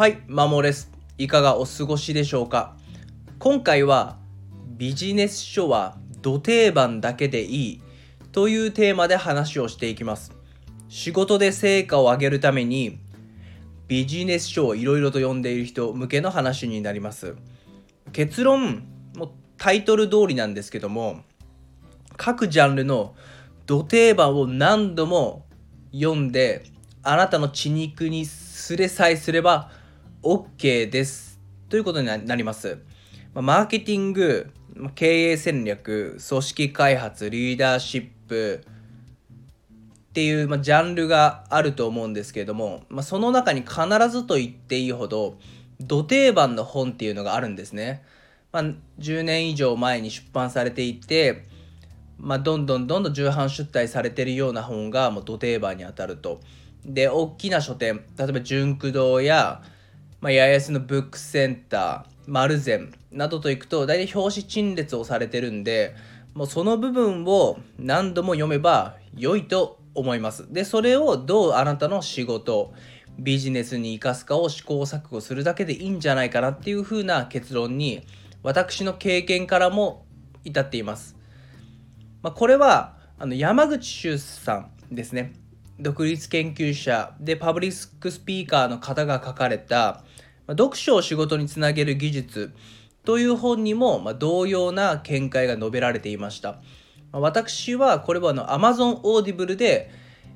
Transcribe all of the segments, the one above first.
はい、マモです。いかがお過ごしでしょうか？今回はビジネス書は土定番だけでいい？というテーマで話をしていきます。仕事で成果を上げるためにビジネス書をいろいろと読んでいる人向けの話になります。結論、もタイトル通りなんですけども、各ジャンルの土定番を何度も読んであなたの血肉にすれさえすれば OK ですということになります。まマーケティング、経営戦略、組織開発、リーダーシップっていう、ま、ジャンルがあると思うんですけれども、ま、その中に必ずと言っていいほど土定番の本っていうのがあるんですね。まあ、10年以上前に出版されていて、まあ、どんどんどんどん重版出題されてるような本がもう土定番にあたると。で大きな書店例えば純駆堂や、まあ、八重洲のブックセンター丸善などと行くと大体表紙陳列をされてるんでもうその部分を何度も読めば良いと思います。でそれをどうあなたの仕事ビジネスに生かすかを試行錯誤するだけでいいんじゃないかなっていう風な結論に私の経験からも至っています。まあ、これはあの山口周さんですね独立研究者でパブリックスピーカーの方が書かれた「ま読書を仕事につなげる技術」という本にも、ま、同様な見解が述べられていました。ま私はこれはあの Amazon Audible で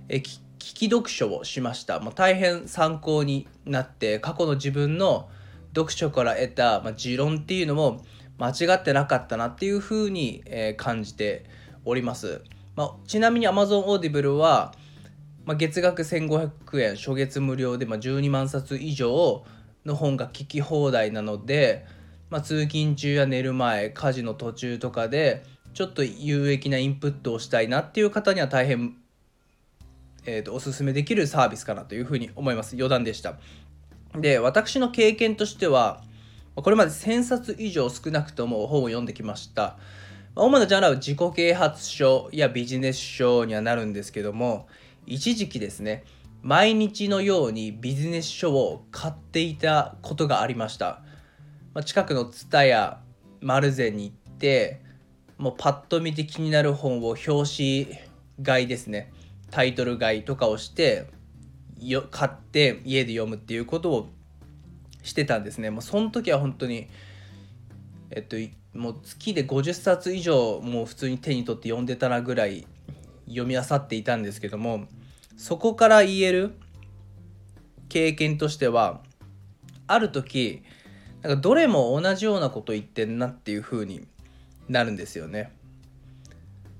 え聞き読書をしました。ま、大変参考になって過去の自分の読書から得た、ま、持論っていうのも間違ってなかったなっていうふうに、え感じております。まあ、ちなみに Amazon Audible は、まあ、月額1500円初月無料で、まあ、12万冊以上の本が聞き放題なので、まあ、通勤中や寝る前家事の途中とかでちょっと有益なインプットをしたいなっていう方には大変、えーとおすすめできるサービスかなというふうに思います。余談でした。で私の経験としてはこれまで1000冊以上少なくとも本を読んできました。主なジャンルは自己啓発書やビジネス書にはなるんですけども一時期ですね毎日のようにビジネス書を買っていたことがありました、まあ、近くの蔦屋丸善に行ってもうパッと見て気になる本を表紙買いですね。タイトル買いとかをしてよ買って家で読むっていうことをしてたんですね。もうその時は本当にえっともう月で50冊以上もう普通に手に取って読んでたなぐらい読み漁っていたんですけどもそこから言える経験としてはある時なんかどれも同じようなこと言ってんなっていう風になるんですよね。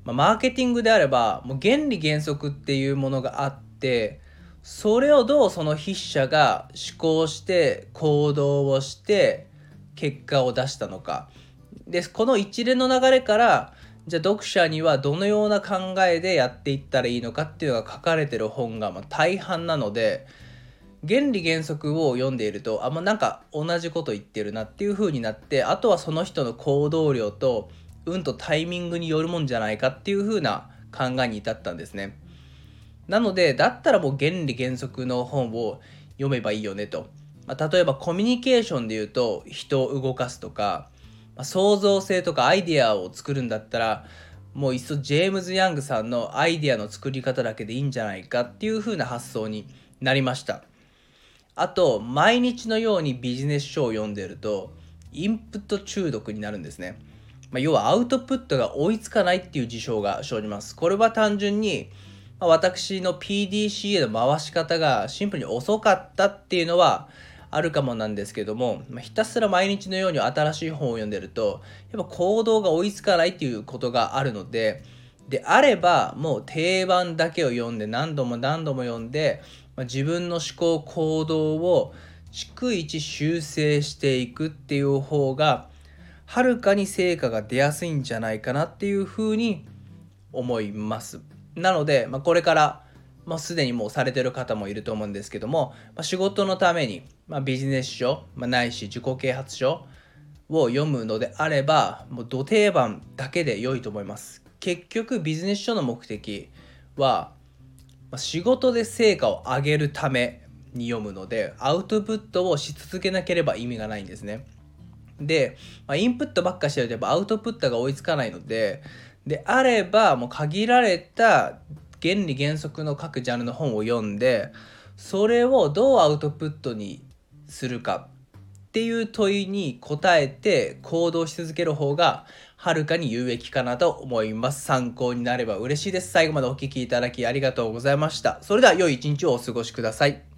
まあ、マーケティングであればもう原理原則っていうものがあってそれをどうその筆者が思考して行動をして結果を出したのかでこの一連の流れからじゃあ読者にはどのような考えでやっていったらいいのかっていうのが書かれてる本がま大半なので原理原則を読んでいるとあんまなんか同じこと言ってるなっていう風になってあとはその人の行動量と運とタイミングによるもんじゃないかっていう風な考えに至ったんですね。なのでだったらもう原理原則の本を読めばいいよねと。まあ、例えばコミュニケーションで言うと人を動かすとか、あ創造性とかアイデアを作るんだったらもういっそジェームズ・ヤングさんのアイデアの作り方だけでいいんじゃないかっていう風な発想になりました。あと毎日のようにビジネス書を読んでるとインプット中毒になるんですね。まあ、要はアウトプットが追いつかないっていう事象が生じます。これは単純に、私の PDCA の回し方がシンプルに遅かったっていうのはあるかもなんですけども、まあ、ひたすら毎日のように新しい本を読んでるとやっぱ行動が追いつかないっていうことがあるのでであればもう定番だけを読んで何度も何度も読んで、まあ、自分の思考行動を逐一修正していくっていう方がはるかに成果が出やすいんじゃないかなっていうふうに思います。なので、まあ、これから、まあ、すでにもうされてる方もいると思うんですけども、まあ、仕事のために、まあ、ビジネス書、まあ、ないし自己啓発書を読むのであればもう土定番だけで良いと思います。結局ビジネス書の目的は、まあ、仕事で成果を上げるために読むのでアウトプットをし続けなければ意味がないんですね。で、まあ、インプットばっかしてるとやっぱアウトプットが追いつかないのでであればもう限られた原理原則の各ジャンルの本を読んでそれをどうアウトプットにするかっていう問いに答えて行動し続ける方がはるかに有益かなと思います。参考になれば嬉しいです。最後までお聴きいただきありがとうございました。それでは良い一日をお過ごしください。